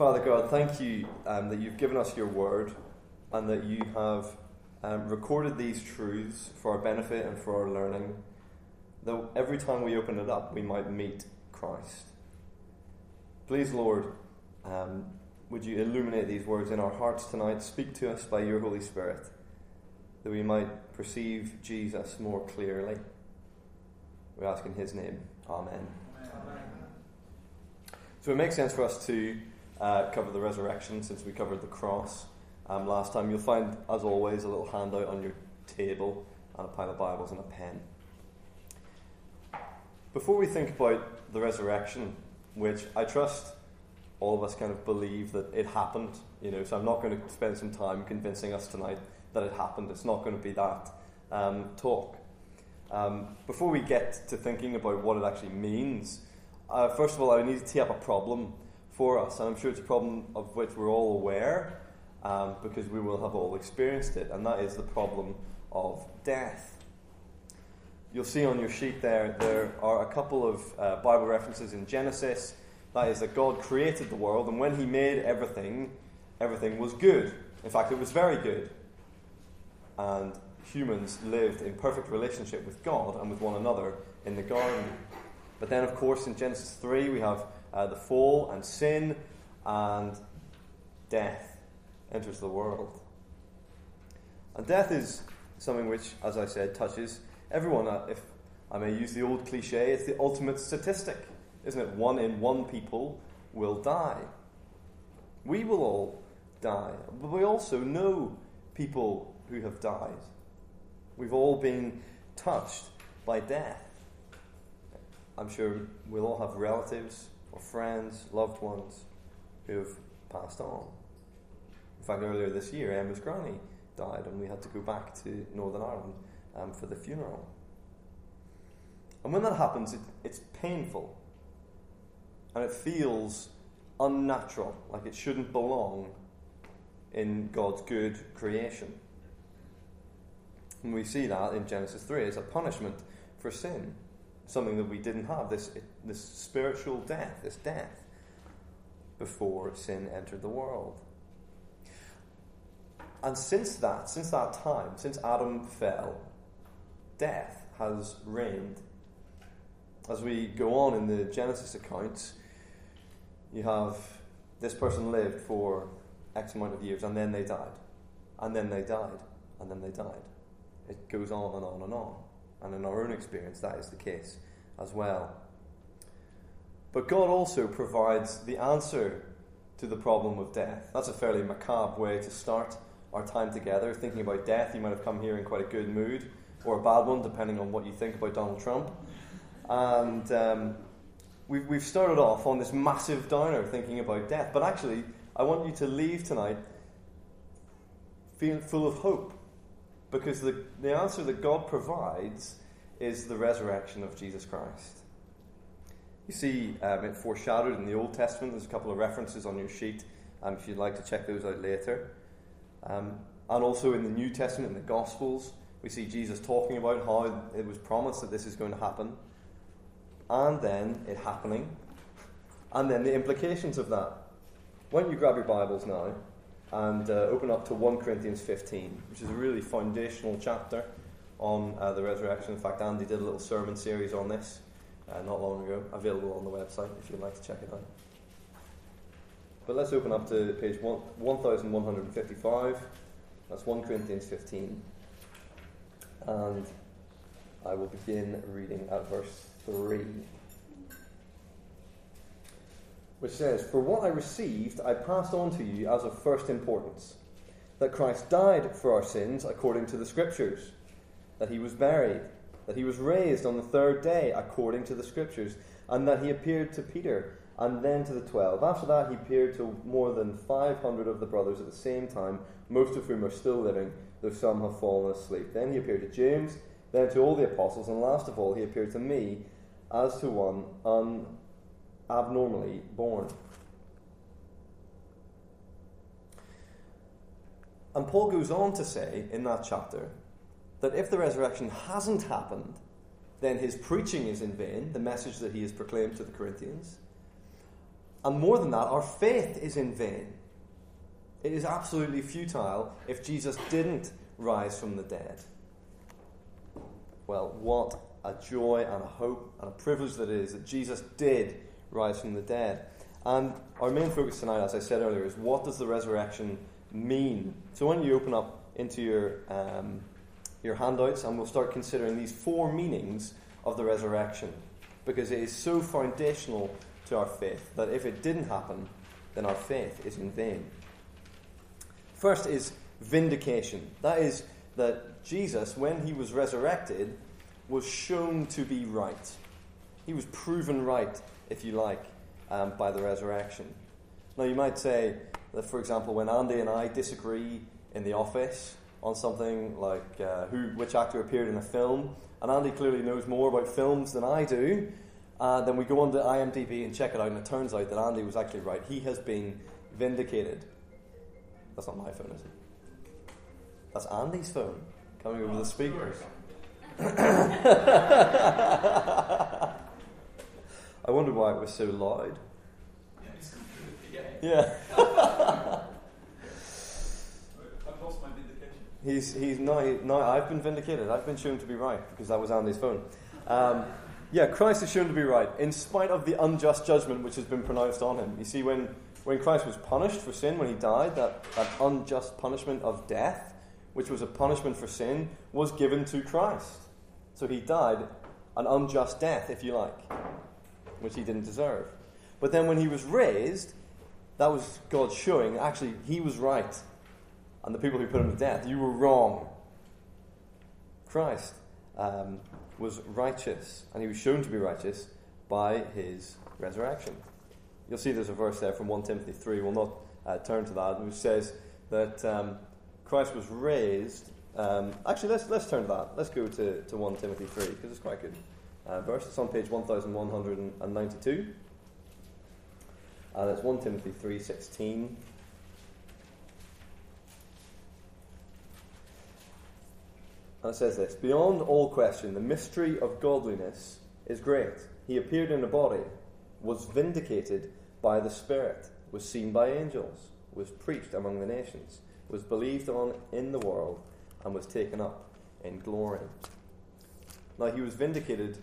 Father God, thank you um, that you've given us your word and that you have um, recorded these truths for our benefit and for our learning. That every time we open it up, we might meet Christ. Please, Lord, um, would you illuminate these words in our hearts tonight? Speak to us by your Holy Spirit, that we might perceive Jesus more clearly. We ask in his name. Amen. Amen. So it makes sense for us to uh, cover the resurrection since we covered the cross um, last time. You'll find, as always, a little handout on your table and a pile of Bibles and a pen. Before we think about the resurrection, which I trust all of us kind of believe that it happened, you know, so I'm not going to spend some time convincing us tonight that it happened. It's not going to be that um, talk. Um, before we get to thinking about what it actually means, uh, first of all, I need to tee up a problem for us, and I'm sure it's a problem of which we're all aware um, because we will have all experienced it, and that is the problem of death. You'll see on your sheet there, there are a couple of uh, Bible references in Genesis. That is, that God created the world, and when He made everything, everything was good. In fact, it was very good. And humans lived in perfect relationship with God and with one another in the garden. But then, of course, in Genesis 3, we have uh, the fall and sin and death enters the world. And death is something which, as I said, touches everyone. Uh, if I may use the old cliche, it's the ultimate statistic, isn't it? One in one people will die. We will all die, but we also know people who have died. We've all been touched by death. I'm sure we'll all have relatives or friends, loved ones who have passed on. In fact, earlier this year, Emma's granny died, and we had to go back to Northern Ireland um, for the funeral. And when that happens, it, it's painful. And it feels unnatural, like it shouldn't belong in God's good creation. And we see that in Genesis 3 as a punishment for sin, something that we didn't have this, this spiritual death, this death, before sin entered the world. And since that, since that time, since Adam fell, death has reigned. As we go on in the Genesis accounts, you have this person lived for X amount of years and then they died. And then they died. And then they died. It goes on and on and on. And in our own experience, that is the case as well. But God also provides the answer to the problem of death. That's a fairly macabre way to start our time together. Thinking about death, you might have come here in quite a good mood, or a bad one, depending on what you think about Donald Trump. And um, we've, we've started off on this massive downer thinking about death. But actually, I want you to leave tonight feeling full of hope because the, the answer that God provides is the resurrection of Jesus Christ. You see um, it foreshadowed in the Old Testament. There's a couple of references on your sheet um, if you'd like to check those out later. Um, and also in the New Testament, in the Gospels, we see Jesus talking about how it was promised that this is going to happen, and then it happening, and then the implications of that. Why don't you grab your Bibles now? And uh, open up to 1 Corinthians 15, which is a really foundational chapter on uh, the resurrection. In fact, Andy did a little sermon series on this uh, not long ago, available on the website if you'd like to check it out. But let's open up to page 1, 1155. That's 1 Corinthians 15. And I will begin reading at verse 3 which says, For what I received, I passed on to you as of first importance that Christ died for our sins according to the Scriptures, that he was buried, that he was raised on the third day according to the Scriptures, and that he appeared to Peter and then to the twelve. After that, he appeared to more than 500 of the brothers at the same time, most of whom are still living, though some have fallen asleep. Then he appeared to James, then to all the apostles, and last of all, he appeared to me as to one abnormally born. And Paul goes on to say in that chapter that if the resurrection hasn't happened, then his preaching is in vain, the message that he has proclaimed to the Corinthians. And more than that, our faith is in vain. It is absolutely futile if Jesus didn't rise from the dead. Well, what a joy and a hope and a privilege that is that Jesus did rise from the dead. And our main focus tonight, as I said earlier, is what does the resurrection mean? So when you open up into your, um, your handouts, and we'll start considering these four meanings of the resurrection, because it is so foundational to our faith that if it didn't happen, then our faith is in vain. First is vindication. That is, that Jesus, when he was resurrected, was shown to be right. He was proven right, if you like, um, by the resurrection. Now, you might say that, for example, when Andy and I disagree in the office on something like uh, who, which actor appeared in a film, and Andy clearly knows more about films than I do, uh, then we go on to IMDb and check it out, and it turns out that Andy was actually right. He has been vindicated. That's not my phone, is it? That's Andy's phone coming over the speakers. I wonder why it was so loud. Yeah. I've lost my vindication. He's, he's now, now I've been vindicated. I've been shown to be right because that was Andy's phone. Um, yeah, Christ is shown to be right in spite of the unjust judgment which has been pronounced on him. You see, when, when Christ was punished for sin, when he died, that, that unjust punishment of death, which was a punishment for sin, was given to Christ. So he died an unjust death, if you like, which he didn't deserve. But then when he was raised, that was God showing actually he was right. And the people who put him to death, you were wrong. Christ um, was righteous, and he was shown to be righteous by his resurrection. You'll see there's a verse there from 1 Timothy 3. We'll not uh, turn to that, which says that um, Christ was raised. Um, actually, let's, let's turn to that. Let's go to, to 1 Timothy 3, because it's quite good uh, verse. It's on page 1192. And it's 1 Timothy 3.16. And it says this Beyond all question, the mystery of godliness is great. He appeared in a body, was vindicated by the Spirit, was seen by angels, was preached among the nations, was believed on in the world, and was taken up in glory. Now, he was vindicated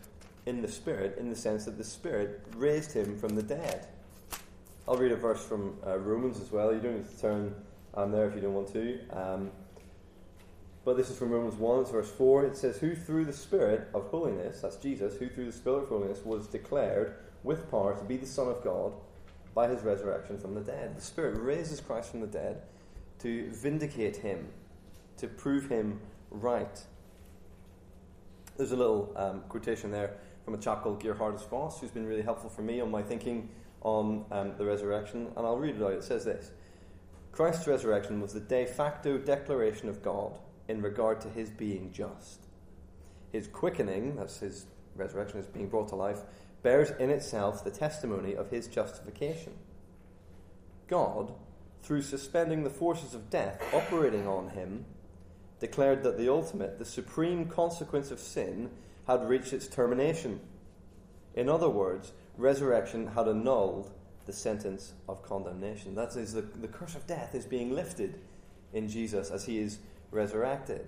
in the Spirit in the sense that the Spirit raised him from the dead. I'll read a verse from uh, Romans as well. You don't need to turn um, there if you don't want to. Um, but this is from Romans 1, it's verse 4. It says, Who through the Spirit of holiness, that's Jesus, who through the Spirit of holiness was declared with power to be the Son of God by his resurrection from the dead. The Spirit raises Christ from the dead to vindicate him, to prove him right. There's a little um, quotation there from a chap called Geerhardus Vos, who's been really helpful for me on my thinking on um, the resurrection, and I'll read it out. It says this Christ's resurrection was the de facto declaration of God in regard to his being just. His quickening, that's his resurrection, is being brought to life, bears in itself the testimony of his justification. God, through suspending the forces of death operating on him, declared that the ultimate, the supreme consequence of sin had reached its termination. In other words, resurrection had annulled the sentence of condemnation. That is, the, the curse of death is being lifted in Jesus as he is resurrected.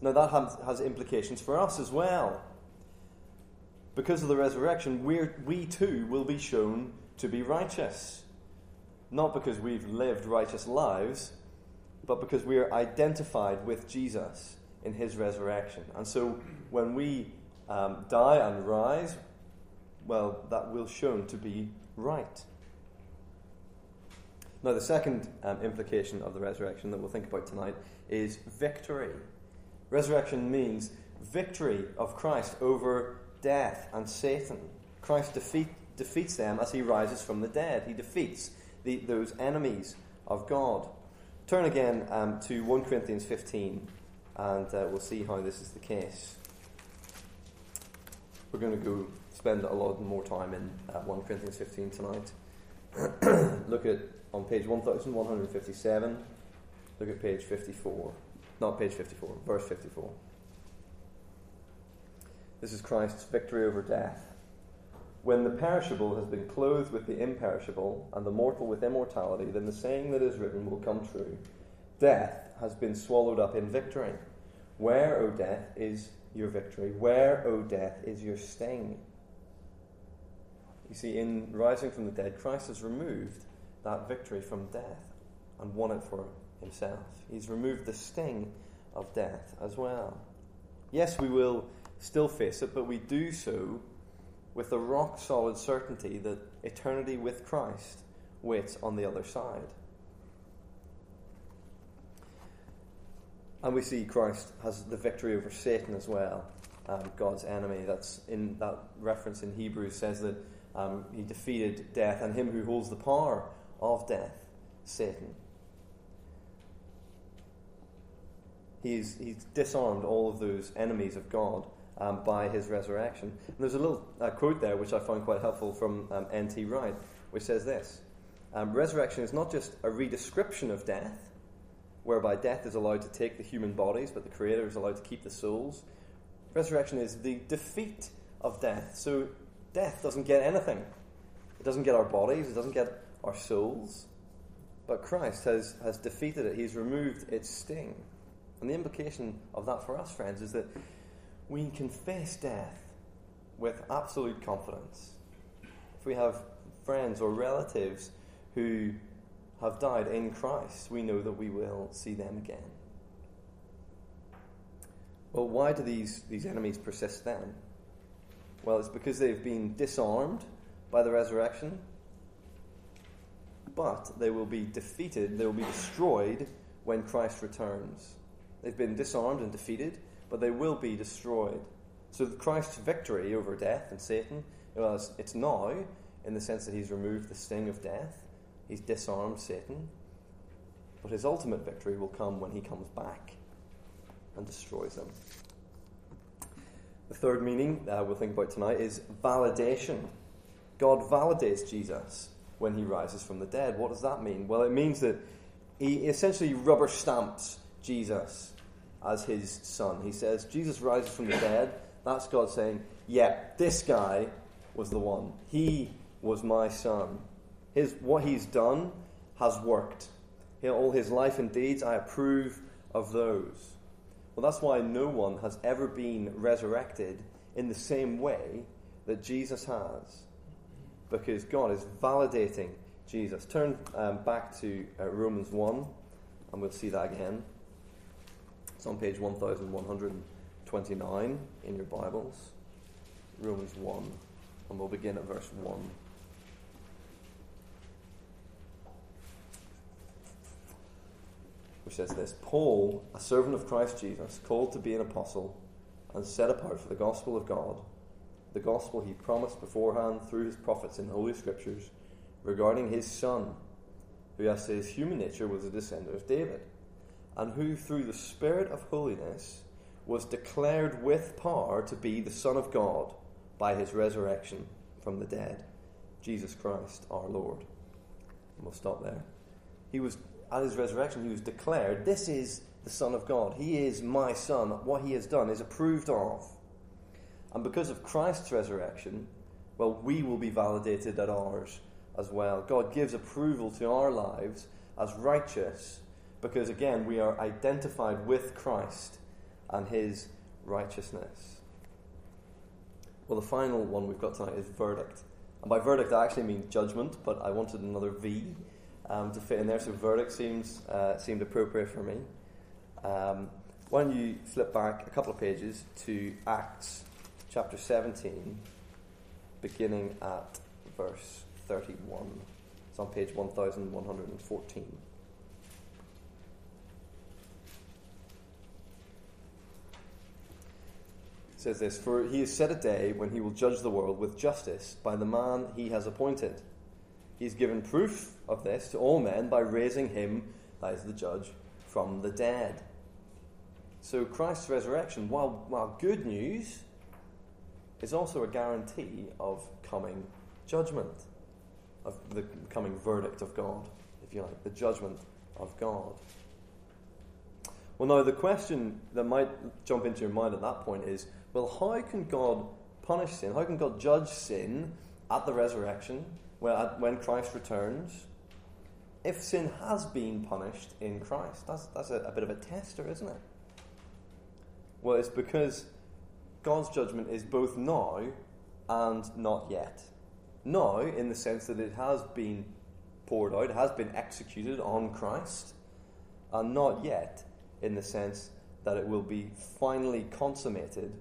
Now, that has, has implications for us as well. Because of the resurrection, we're, we too will be shown to be righteous. Not because we've lived righteous lives, but because we are identified with Jesus in his resurrection. And so when we um, die and rise, well, that will shown to be right. Now, the second um, implication of the resurrection that we'll think about tonight is victory. Resurrection means victory of Christ over death and Satan. Christ defeat, defeats them as he rises from the dead. He defeats the, those enemies of God. Turn again um, to 1 Corinthians 15, and uh, we'll see how this is the case. We're going to go spend a lot more time in uh, 1 Corinthians 15 tonight. Look at on page 1157. Look at page 54. Not page 54, verse 54. This is Christ's victory over death. when the perishable has been clothed with the imperishable, and the mortal with immortality, then the saying that is written will come true Death has been swallowed up in victory. Where, O death, is your victory? Where, O death, is your sting? You see, in rising from the dead, Christ has removed that victory from death and won it for himself. He's removed the sting of death as well. Yes, we will still face it, but we do so with the rock solid certainty that eternity with Christ waits on the other side. And we see Christ has the victory over Satan as well, um, God's enemy. That's in that reference in Hebrews says that um, he defeated death and him who holds the power of death, Satan. He's, he's disarmed all of those enemies of God um, by his resurrection. And there's a little uh, quote there which I found quite helpful from um, N.T. Wright, which says this um, Resurrection is not just a redescription of death, whereby death is allowed to take the human bodies, but the Creator is allowed to keep the souls. Resurrection is the defeat of death. So death doesn't get anything. It doesn't get our bodies, it doesn't get our souls. But Christ has, has defeated it, He's removed its sting. And the implication of that for us, friends, is that we can face death with absolute confidence. If we have friends or relatives who have died in Christ, we know that we will see them again. Well, why do these, these enemies persist then? Well, it's because they've been disarmed by the resurrection, but they will be defeated, they will be destroyed when Christ returns. They've been disarmed and defeated, but they will be destroyed. So Christ's victory over death and Satan, well, it's, it's now in the sense that he's removed the sting of death, he's disarmed Satan, but his ultimate victory will come when he comes back and destroys them. The third meaning uh, we'll think about tonight is validation. God validates Jesus when he rises from the dead. What does that mean? Well, it means that he essentially rubber stamps Jesus as his son. He says, Jesus rises from the dead. That's God saying, Yeah, this guy was the one. He was my son. His, what he's done has worked. All his life and deeds, I approve of those. Well, that's why no one has ever been resurrected in the same way that Jesus has. Because God is validating Jesus. Turn um, back to uh, Romans 1, and we'll see that again. It's on page 1129 in your Bibles. Romans 1, and we'll begin at verse 1. Which says this Paul, a servant of Christ Jesus, called to be an apostle and set apart for the gospel of God, the gospel he promised beforehand through his prophets in the Holy Scriptures regarding his Son, who, as to his human nature, was a descendant of David, and who, through the Spirit of holiness, was declared with power to be the Son of God by his resurrection from the dead, Jesus Christ our Lord. And we'll stop there. He was at his resurrection, he was declared, This is the Son of God. He is my Son. What he has done is approved of. And because of Christ's resurrection, well, we will be validated at ours as well. God gives approval to our lives as righteous because, again, we are identified with Christ and his righteousness. Well, the final one we've got tonight is verdict. And by verdict, I actually mean judgment, but I wanted another V um, to fit in there. So verdict seems uh, seemed appropriate for me. Um, why don't you flip back a couple of pages to Acts chapter 17, beginning at verse 31. It's on page 1114. It says this For he has set a day when he will judge the world with justice by the man he has appointed He's given proof of this to all men by raising him, that is the judge, from the dead. So Christ's resurrection, while, while good news, is also a guarantee of coming judgment, of the coming verdict of God, if you like, the judgment of God. Well, now, the question that might jump into your mind at that point is well, how can God punish sin? How can God judge sin at the resurrection, when, uh, when Christ returns, if sin has been punished in Christ. That's, that's a, a bit of a tester, isn't it? Well, it's because God's judgment is both now and not yet. Now, in the sense that it has been poured out, it has been executed on Christ, and not yet in the sense that it will be finally consummated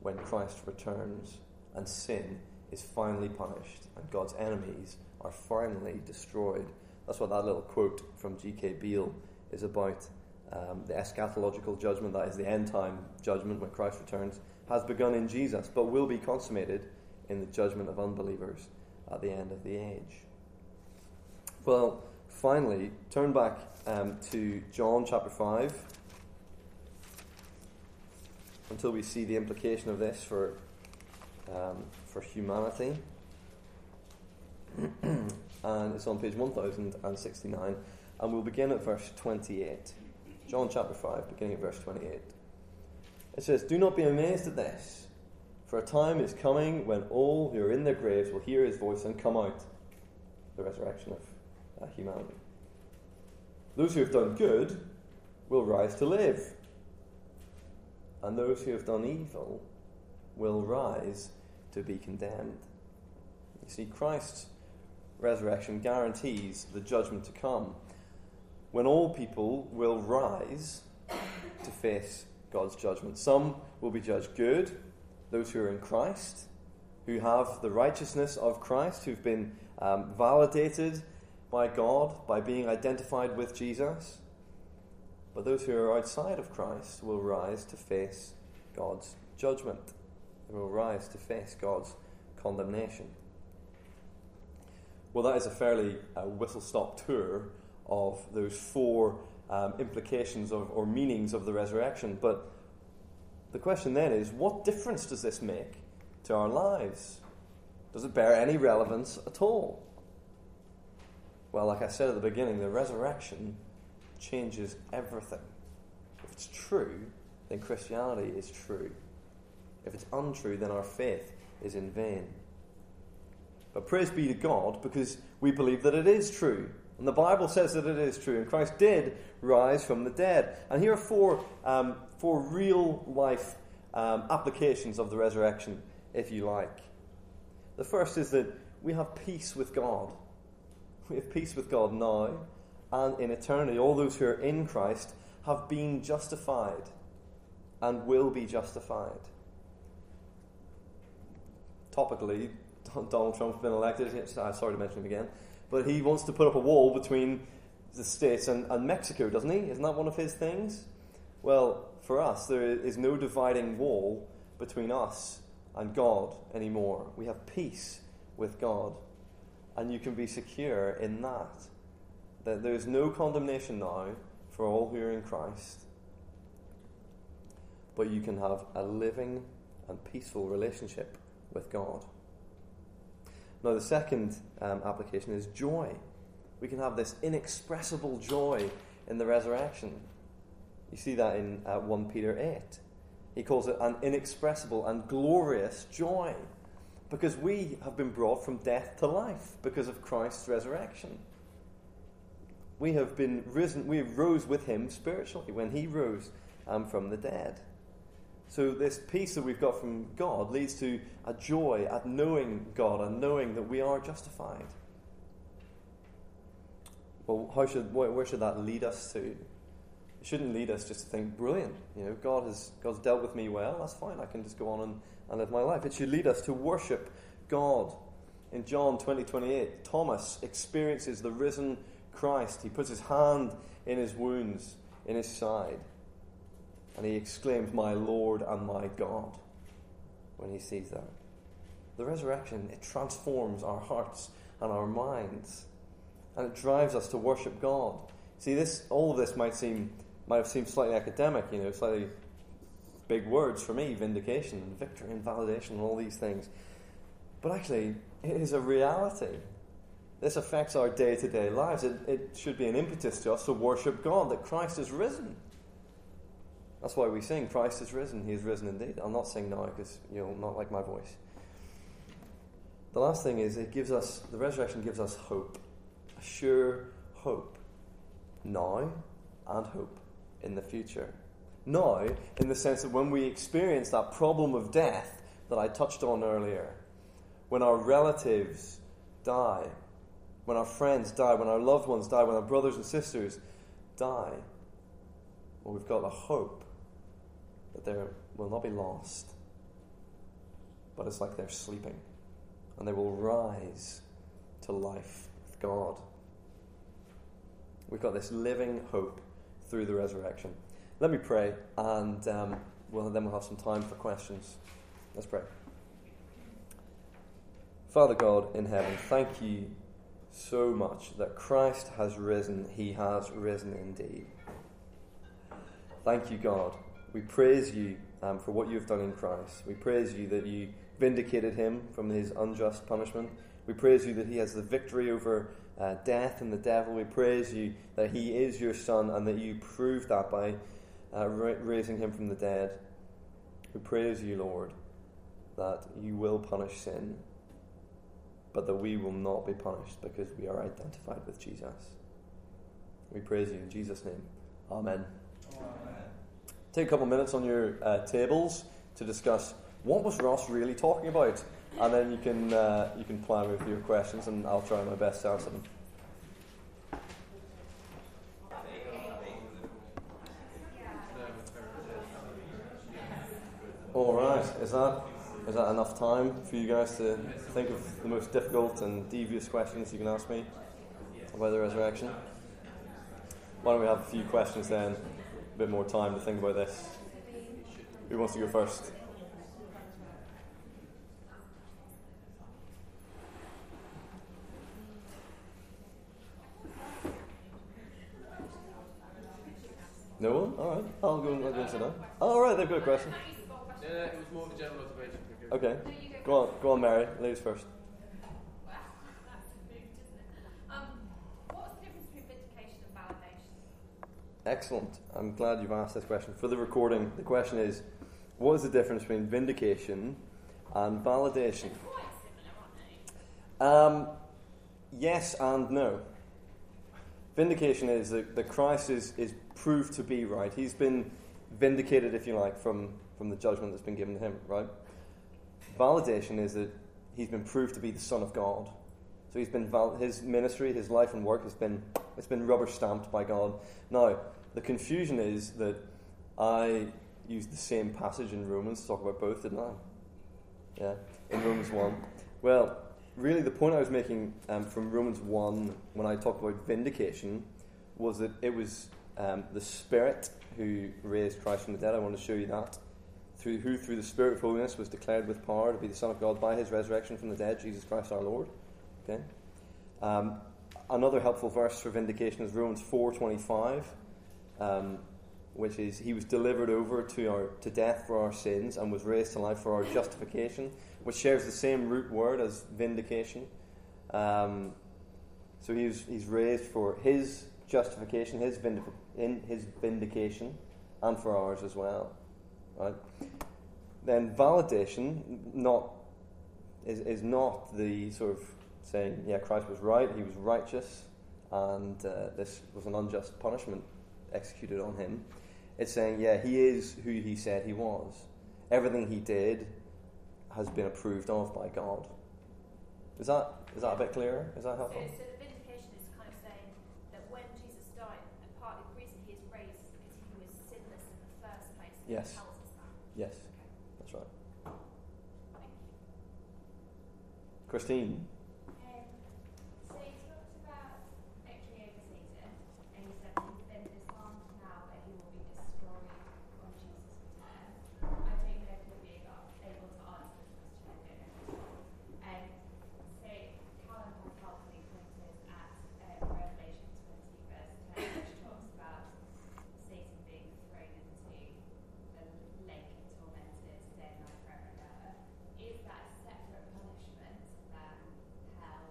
when Christ returns and sin is finally punished and God's enemies are finally destroyed. That's what that little quote from G.K. Beale is about. Um, the eschatological judgment, that is the end time judgment when Christ returns, has begun in Jesus, but will be consummated in the judgment of unbelievers at the end of the age. Well, finally, turn back um, to John chapter 5 until we see the implication of this for, um, for humanity. and it's on page 1069, and we'll begin at verse 28. John chapter 5, beginning at verse 28. It says, Do not be amazed at this, for a time is coming when all who are in their graves will hear his voice and come out. The resurrection of uh, humanity. Those who have done good will rise to live and those who have done evil will rise to be condemned. You see, Christ's resurrection guarantees the judgment to come when all people will rise to face God's judgment. Some will be judged good, those who are in Christ, who have the righteousness of Christ, who've been um, validated by God by being identified with Jesus. But those who are outside of Christ will rise to face God's judgment. Will rise to face God's condemnation. Well, that is a fairly uh, whistle stop tour of those four um, implications of, or meanings of the resurrection. But the question then is what difference does this make to our lives? Does it bear any relevance at all? Well, like I said at the beginning, the resurrection changes everything. If it's true, then Christianity is true. If it's untrue, then our faith is in vain. But praise be to God because we believe that it is true. And the Bible says that it is true. And Christ did rise from the dead. And here are four, um, four real life um, applications of the resurrection, if you like. The first is that we have peace with God. We have peace with God now and in eternity, all those who are in Christ have been justified and will be justified. Topically, Donald Trump's been elected. Uh, sorry to mention him again, but he wants to put up a wall between the States and, and Mexico, doesn't he? Isn't that one of his things? Well, for us, there is no dividing wall between us and God anymore. We have peace with God, and you can be secure in that that there is no condemnation now for all who are in Christ, but you can have a living and peaceful relationship with God. Now, the second um, application is joy. We can have this inexpressible joy in the resurrection. You see that in uh, 1 Peter 8. He calls it an inexpressible and glorious joy because we have been brought from death to life because of Christ's resurrection we have been risen, we rose with him spiritually when he rose um, from the dead. So, this peace that we've got from God leads to a joy at knowing God and knowing that we are justified. Well, how should, where should that lead us to? It shouldn't lead us just to think, brilliant, you know, God has God's dealt with me well, that's fine, I can just go on and, and live my life. It should lead us to worship God. In John 20, 28, Thomas experiences the risen Christ, he puts his hand in his wounds, in his side, and he exclaims, My Lord and my God, when he sees that. The resurrection, it transforms our hearts and our minds, and it drives us to worship God. See, this all of this might seem might have seemed slightly academic, you know, slightly big words for me, vindication and victory and validation and all these things. But actually, it is a reality. This affects our day to day lives. It, it should be an impetus to us to worship God, that Christ is risen. That's why we sing, Christ is risen, he is risen indeed. I'll not sing now because you'll not like my voice. the last thing is it gives us, the resurrection gives us hope, a sure hope now and hope in the future. Now, in the sense that when we experience that problem of death that I touched on earlier, when our relatives die, when our friends die, when our loved ones die, when our brothers and sisters die, well, we've got a hope that they will not be lost, but it's like they're sleeping, and they will rise to life with God. We've got this living hope through the resurrection. Let me pray, and um, well, then we'll have some time for questions. Let's pray. Father God in heaven, thank you so much that Christ has risen. He has risen indeed. Thank you, God. We praise you um, for what you have done in Christ. We praise you that you vindicated him from his unjust punishment. We praise you that he has the victory over uh, death and the devil. We praise you that he is your son and that you proved that by uh, ra- raising him from the dead. We praise you, Lord, that you will punish sin, but that we will not be punished because we are identified with Jesus. We praise you in Jesus' name. Amen. Amen. Take a couple minutes on your uh, tables to discuss what was Ross really talking about, and then you can uh, you can plan with your questions, and I'll try my best to answer them. All right, is that is that enough time for you guys to think of the most difficult and devious questions you can ask me about the resurrection? Why don't we have a few questions then? A bit more time to think about this. Who wants to go first? No one? All right. I'll go. I'll go and sit down. All right. They've got a question. Yeah, it was more of a general observation. Okay. Go on. Go on, Mary. Ladies first. Excellent. I'm glad you've asked this question. For the recording, the question is what is the difference between vindication and validation? Um, yes and no. Vindication is that, that Christ is, is proved to be right. He's been vindicated, if you like, from, from the judgment that's been given to him, right? Validation is that he's been proved to be the Son of God. So he's been val- his ministry, his life and work has been it's been rubber stamped by God. Now, the confusion is that I used the same passage in Romans to talk about both, didn't I? Yeah, in Romans 1. Well, really, the point I was making um, from Romans 1 when I talked about vindication was that it was um, the Spirit who raised Christ from the dead. I want to show you that. Through who, through the Spirit of holiness, was declared with power to be the Son of God by his resurrection from the dead, Jesus Christ our Lord. Okay? Um, another helpful verse for vindication is Romans 4.25 um, which is he was delivered over to our to death for our sins and was raised to life for our justification, which shares the same root word as vindication. Um, so he's he's raised for his justification, his vindic- in his vindication, and for ours as well. Right. Then validation not is is not the sort of saying, yeah, Christ was right, he was righteous, and uh, this was an unjust punishment executed on him. It's saying, yeah, he is who he said he was. Everything he did has been approved of by God. Is that is that a bit clearer? Is that helpful? So, so the vindication is kind of saying that when Jesus died, and part of the reason he is raised is because he was sinless in the first place. Yes. It tells us that. Yes, Okay. that's right. Thank you. Christine. Um, so you talked about victory over Satan, and you said he's been disarmed now, but he will be destroyed on Jesus' return. I don't know if you'll be able, able to answer this question. I don't know. Um, so Callum has helpfully pointed at um, Revelation 20, verse 10, which talks about Satan being thrown into the lake of tormentors day and night forever and ever. Is that a separate punishment than hell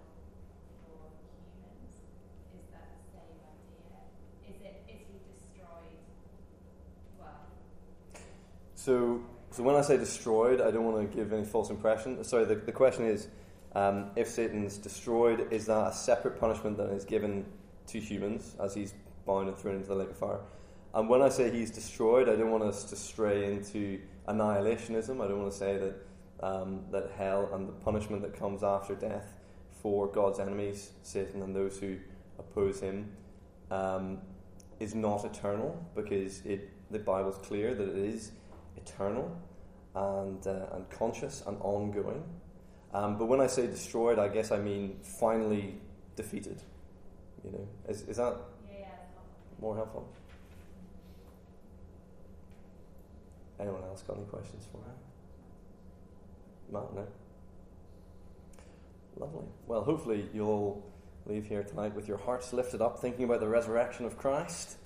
for humans? Is that the same idea? Is it is he destroyed? Well, So, when I say destroyed, I don't want to give any false impression. Sorry, the, the question is Um, if Satan's destroyed, is that a separate punishment that is given to humans as he's bound and thrown into the lake of fire? And when I say he's destroyed, I don't want us to stray into annihilationism. I don't want to say that um, that hell and the punishment that comes after death for God's enemies, Satan and those who oppose him, um, is not eternal because it, the Bible's clear that it is eternal and, uh, and conscious and ongoing. Um, but when I say destroyed, I guess I mean finally defeated. You know, is, is that more helpful? Anyone else got any questions for her? Matt, no? Lovely. Well, hopefully you'll leave here tonight with your hearts lifted up, thinking about the resurrection of Christ.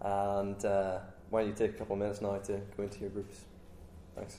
And uh, why don't you take a couple of minutes now to go into your groups? Thanks.